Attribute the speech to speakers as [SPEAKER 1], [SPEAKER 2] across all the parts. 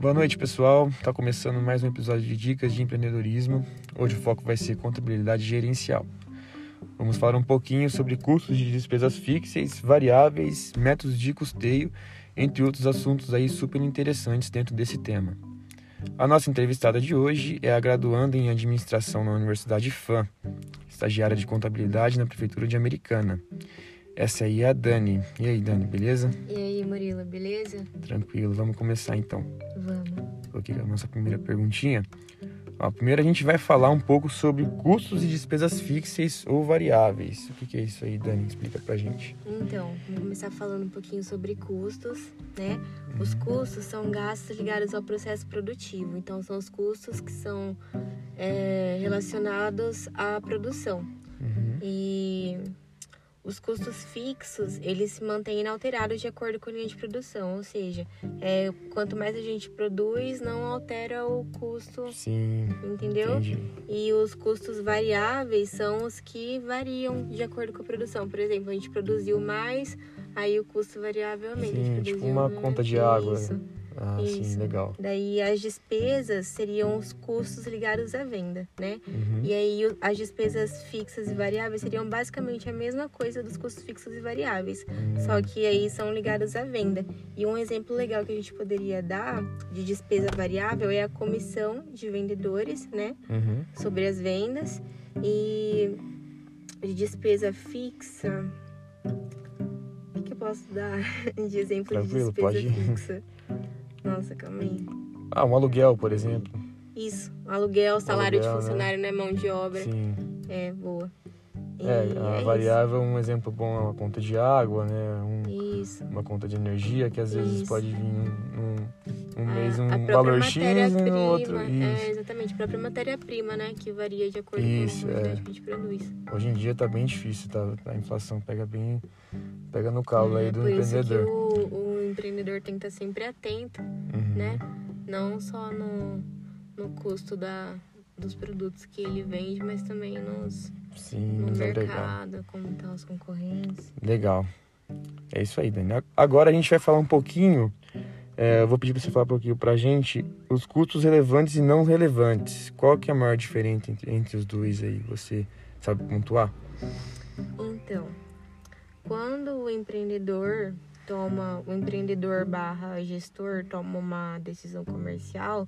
[SPEAKER 1] Boa noite, pessoal. Está começando mais um episódio de Dicas de Empreendedorismo. Hoje o foco vai ser contabilidade gerencial. Vamos falar um pouquinho sobre custos de despesas fixas, variáveis, métodos de custeio, entre outros assuntos aí super interessantes dentro desse tema. A nossa entrevistada de hoje é a graduanda em administração na Universidade FAM, estagiária de contabilidade na Prefeitura de Americana. Essa aí é a Dani. E aí, Dani, beleza?
[SPEAKER 2] E aí, Murilo, beleza?
[SPEAKER 1] Tranquilo, vamos começar então.
[SPEAKER 2] Vamos.
[SPEAKER 1] Com a nossa primeira perguntinha. Ó, primeiro a gente vai falar um pouco sobre custos e despesas fixas ou variáveis. O que, que é isso aí, Dani? Explica pra gente.
[SPEAKER 2] Então, vamos começar falando um pouquinho sobre custos, né? Os custos são gastos ligados ao processo produtivo. Então, são os custos que são é, relacionados à produção.
[SPEAKER 1] Uhum.
[SPEAKER 2] E os custos fixos, eles se mantêm inalterados de acordo com a linha de produção, ou seja, é, quanto mais a gente produz, não altera o custo,
[SPEAKER 1] Sim,
[SPEAKER 2] entendeu?
[SPEAKER 1] entendi.
[SPEAKER 2] E os custos variáveis são os que variam de acordo com a produção. Por exemplo, a gente produziu mais, aí o custo variável aumenta.
[SPEAKER 1] Sim, tipo uma conta de água.
[SPEAKER 2] Isso.
[SPEAKER 1] Ah, sim,
[SPEAKER 2] Isso.
[SPEAKER 1] legal.
[SPEAKER 2] Daí as despesas seriam os custos ligados à venda, né?
[SPEAKER 1] Uhum.
[SPEAKER 2] E aí as despesas fixas e variáveis seriam basicamente a mesma coisa dos custos fixos e variáveis,
[SPEAKER 1] Hum,
[SPEAKER 2] só que aí são ligados à venda. E um exemplo legal que a gente poderia dar de despesa variável é a comissão de vendedores, né,
[SPEAKER 1] Uhum.
[SPEAKER 2] sobre as vendas e de despesa fixa. O que, eu posso dar de exemplo
[SPEAKER 1] Tranquilo,
[SPEAKER 2] de despesa
[SPEAKER 1] pode
[SPEAKER 2] fixa? Nossa, calma aí.
[SPEAKER 1] Ah, um aluguel, por exemplo.
[SPEAKER 2] Isso, aluguel, salário
[SPEAKER 1] Aluguel,
[SPEAKER 2] de
[SPEAKER 1] né?
[SPEAKER 2] funcionário, né? Mão de obra.
[SPEAKER 1] Sim.
[SPEAKER 2] É, boa. E
[SPEAKER 1] É,
[SPEAKER 2] é
[SPEAKER 1] a
[SPEAKER 2] isso.
[SPEAKER 1] variável, um exemplo bom é uma conta de água, né? Um-
[SPEAKER 2] Isso.
[SPEAKER 1] uma conta de energia, que às vezes
[SPEAKER 2] Isso.
[SPEAKER 1] pode vir um, um, um
[SPEAKER 2] A-
[SPEAKER 1] mês um valor X e
[SPEAKER 2] matéria-prima,
[SPEAKER 1] no outro.
[SPEAKER 2] É,
[SPEAKER 1] Isso.
[SPEAKER 2] exatamente, a própria matéria-prima, né? Que varia de acordo
[SPEAKER 1] Isso,
[SPEAKER 2] com a
[SPEAKER 1] é.
[SPEAKER 2] que a gente produz.
[SPEAKER 1] Hoje em dia tá bem difícil, tá? A inflação pega bem. Pega no calo
[SPEAKER 2] É,
[SPEAKER 1] aí do
[SPEAKER 2] por isso que
[SPEAKER 1] empreendedor.
[SPEAKER 2] o, o empreendedor tem que estar sempre atento,
[SPEAKER 1] Uhum.
[SPEAKER 2] né? Não só no, no custo da, dos produtos que ele vende, mas também nos,
[SPEAKER 1] Sim,
[SPEAKER 2] no
[SPEAKER 1] é
[SPEAKER 2] mercado, como estão os concorrentes.
[SPEAKER 1] Legal. É isso aí, Dani. Agora a gente vai falar um pouquinho. é, eu vou pedir para você falar um pouquinho pra gente os custos relevantes e não relevantes. Qual que é a maior diferença entre, entre os dois aí? Você sabe pontuar?
[SPEAKER 2] Então, quando o empreendedor toma, o empreendedor barra gestor toma uma decisão comercial,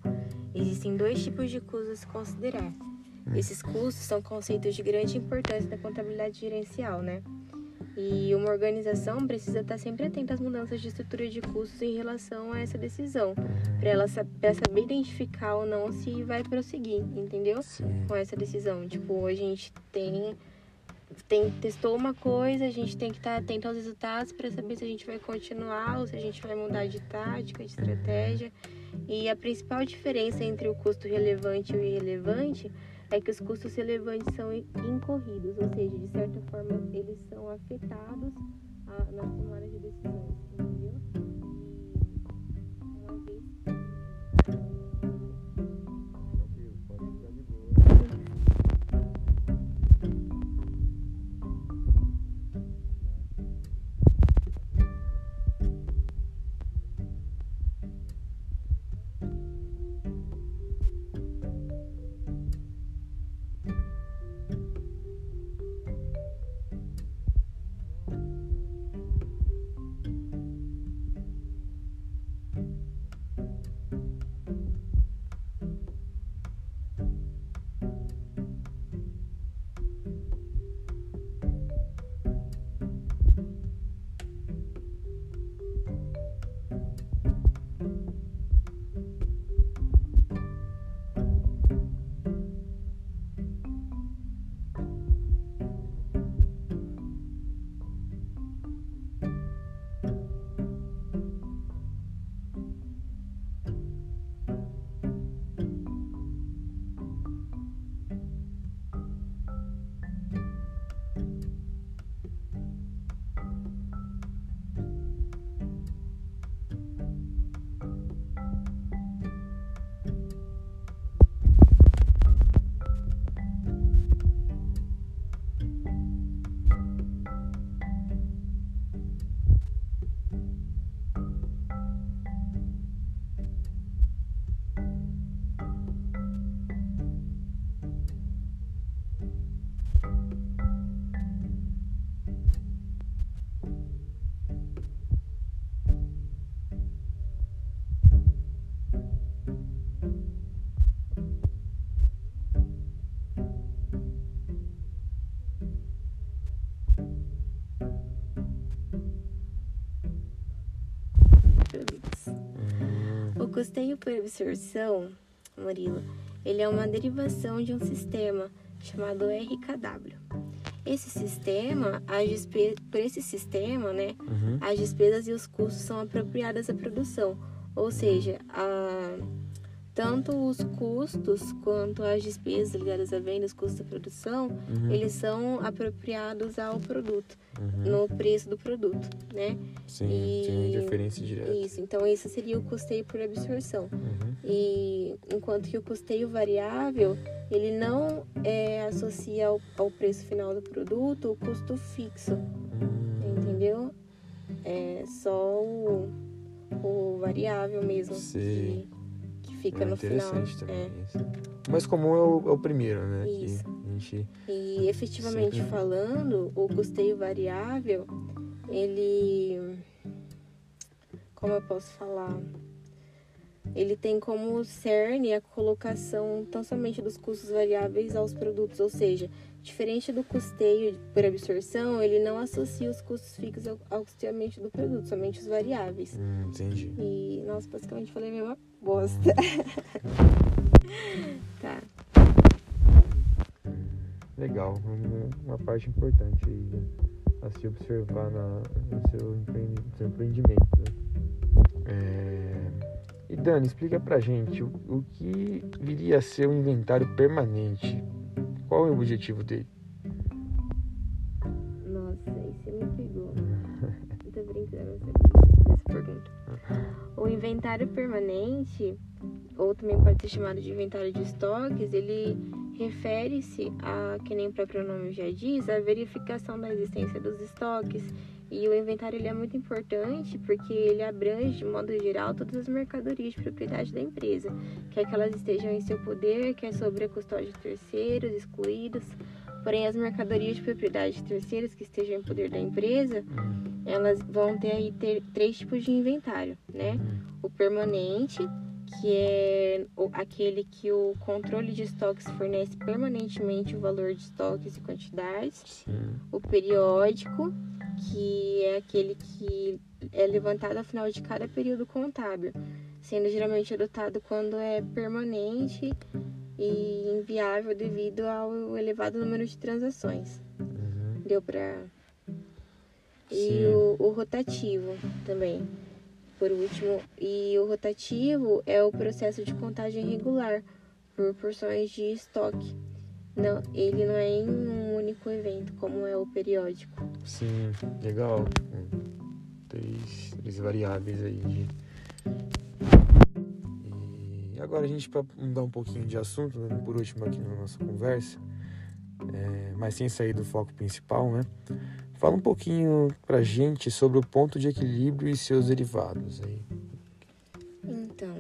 [SPEAKER 2] existem dois tipos de custos a se considerar. Esses custos são conceitos de grande importância da contabilidade gerencial, né? E uma organização precisa estar sempre atenta às mudanças de estrutura de custos em relação a essa decisão, para ela pra saber identificar ou não se vai prosseguir, entendeu?
[SPEAKER 1] Sim.
[SPEAKER 2] com essa decisão. Tipo, a gente tem, tem testou uma coisa, a gente tem que estar atento aos resultados para saber se a gente vai continuar ou se a gente vai mudar de tática, de estratégia. E a principal diferença entre o custo relevante e o irrelevante é que os custos relevantes são in- incorridos, ou seja, de certa forma eles são afetados a, nas tomadas de decisões, custeio por absorção, Murilo, ele é uma derivação de um sistema chamado RKW. Esse sistema, as despe... por esse sistema, né,
[SPEAKER 1] Uhum.
[SPEAKER 2] as despesas e os custos são apropriadas à produção, ou seja, a... tanto os custos quanto as despesas ligadas à venda, os custos da produção,
[SPEAKER 1] Uhum.
[SPEAKER 2] eles são apropriados ao produto,
[SPEAKER 1] Uhum.
[SPEAKER 2] no preço do produto, né?
[SPEAKER 1] Sim,
[SPEAKER 2] e-
[SPEAKER 1] tem interferência direta.
[SPEAKER 2] Isso, então esse seria o custeio por absorção.
[SPEAKER 1] Uhum.
[SPEAKER 2] E enquanto que o custeio variável, ele não é, associa ao, ao preço final do produto o custo fixo,
[SPEAKER 1] Hum,
[SPEAKER 2] entendeu? É só o, o variável mesmo
[SPEAKER 1] Sei.
[SPEAKER 2] Que, que fica
[SPEAKER 1] é
[SPEAKER 2] no final.
[SPEAKER 1] interessante também
[SPEAKER 2] É.
[SPEAKER 1] isso. O mais comum é o, é o primeiro, né? que
[SPEAKER 2] Isso.
[SPEAKER 1] a gente...
[SPEAKER 2] E efetivamente
[SPEAKER 1] Sempre.
[SPEAKER 2] falando, o custeio variável, ele. Como eu posso falar? Ele tem como cerne a colocação tão somente dos custos variáveis aos produtos, ou seja, diferente do custeio por absorção, ele não associa os custos fixos ao, ao custeamento do produto, somente os variáveis.
[SPEAKER 1] Hum, entendi.
[SPEAKER 2] E, nossa, basicamente falei a mesma bosta. tá.
[SPEAKER 1] Legal, uma- parte importante aí né, a se observar na, no seu, empreende, no seu empreendimento. né? É, E Dani, explica pra gente o, o que viria a ser um inventário permanente. Qual é o objetivo dele?
[SPEAKER 2] Inventário permanente, ou também pode ser chamado de inventário de estoques, ele refere-se a, que nem o próprio nome já diz, a verificação da existência dos estoques. E o inventário ele é muito importante porque ele abrange, de modo geral, todas as mercadorias de propriedade da empresa, quer que elas estejam em seu poder, quer sobre a custódia de terceiros, excluídas. Porém, as mercadorias de propriedade de terceiros que estejam em poder da empresa, elas vão ter aí ter três tipos de inventário, né? O permanente, que é o- aquele que o controle de estoques fornece permanentemente o valor de estoques e quantidades.
[SPEAKER 1] Sim.
[SPEAKER 2] O periódico, que é aquele que é levantado ao final de cada período contábil, sendo geralmente adotado quando é permanente e inviável devido ao elevado número de transações.
[SPEAKER 1] Uhum.
[SPEAKER 2] Deu pra. E
[SPEAKER 1] Sim.
[SPEAKER 2] o, o rotativo também. Por último. E o rotativo é o processo de contagem regular por porções de estoque. Não, ele não é em um único evento, como é o periódico.
[SPEAKER 1] Sim, legal. Três, três variáveis aí. de- E agora a gente, para mudar um pouquinho de assunto, né, por último aqui na nossa conversa, é, mas sem sair do foco principal, né? Fala um pouquinho pra gente sobre o ponto de equilíbrio e seus derivados aí.
[SPEAKER 2] Então,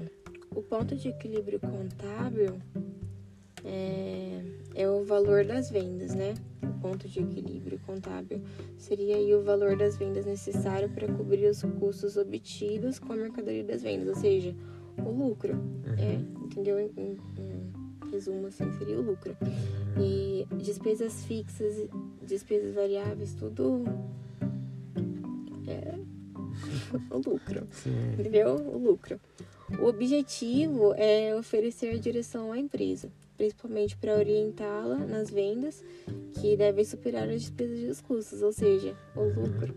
[SPEAKER 2] o ponto de equilíbrio contábil é, é o valor das vendas, né? O ponto de equilíbrio contábil seria aí o valor das vendas necessário para cobrir os custos obtidos com a mercadoria das vendas, ou seja, o lucro. É, entendeu? Em, em- em resumo, assim, seria o lucro. E despesas fixas, despesas variáveis, tudo é o lucro
[SPEAKER 1] Sim.
[SPEAKER 2] entendeu? O lucro. O objetivo é oferecer direção à empresa, principalmente para orientá-la nas vendas que devem superar as despesas e os custos, ou seja, o lucro.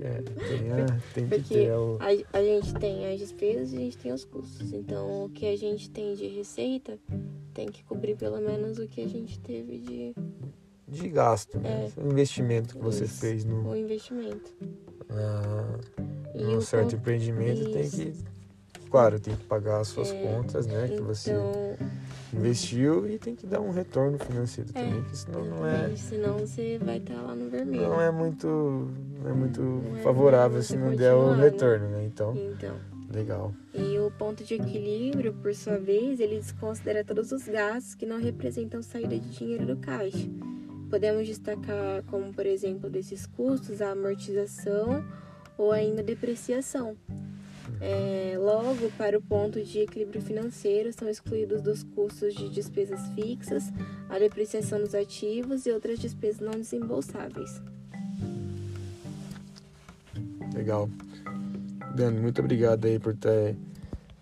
[SPEAKER 1] É, tem, a- tem que
[SPEAKER 2] Porque
[SPEAKER 1] ter o.
[SPEAKER 2] a, a gente tem as despesas e a gente tem os custos. Então, o que a gente tem de receita tem que cobrir pelo menos o que a gente teve de
[SPEAKER 1] de gasto, né?
[SPEAKER 2] É.
[SPEAKER 1] O investimento que você
[SPEAKER 2] Isso.
[SPEAKER 1] fez no,
[SPEAKER 2] o investimento. E
[SPEAKER 1] num certo
[SPEAKER 2] con-
[SPEAKER 1] empreendimento tem
[SPEAKER 2] Isso.
[SPEAKER 1] que, claro, tem que pagar as suas
[SPEAKER 2] É,
[SPEAKER 1] contas, né? Que você
[SPEAKER 2] Então,
[SPEAKER 1] investiu e tem que dar um retorno financeiro
[SPEAKER 2] É,
[SPEAKER 1] também, porque senão não é,
[SPEAKER 2] senão você vai estar lá no vermelho.
[SPEAKER 1] não é muito, não é muito
[SPEAKER 2] Não é
[SPEAKER 1] favorável
[SPEAKER 2] você
[SPEAKER 1] se não der o
[SPEAKER 2] né?
[SPEAKER 1] retorno, né? Então,
[SPEAKER 2] Então,
[SPEAKER 1] legal.
[SPEAKER 2] E o ponto de equilíbrio, por sua vez, ele desconsidera todos os gastos que não representam saída de dinheiro do caixa. Podemos destacar como, por exemplo, desses custos, a amortização ou ainda a depreciação. É, logo, para o ponto de equilíbrio financeiro, são excluídos dos custos de despesas fixas, a depreciação dos ativos e outras despesas não desembolsáveis.
[SPEAKER 1] Legal. Dani, muito obrigado aí por ter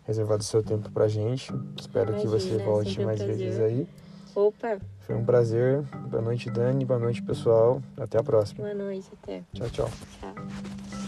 [SPEAKER 1] reservado seu tempo pra gente. Espero que você
[SPEAKER 2] Imagina,
[SPEAKER 1] volte mais
[SPEAKER 2] prazer.
[SPEAKER 1] vezes aí.
[SPEAKER 2] Opa,
[SPEAKER 1] Foi um prazer. Boa noite, Dani. Boa noite, pessoal. Até a próxima.
[SPEAKER 2] boa noite até.
[SPEAKER 1] Tchau, tchau.
[SPEAKER 2] Tchau.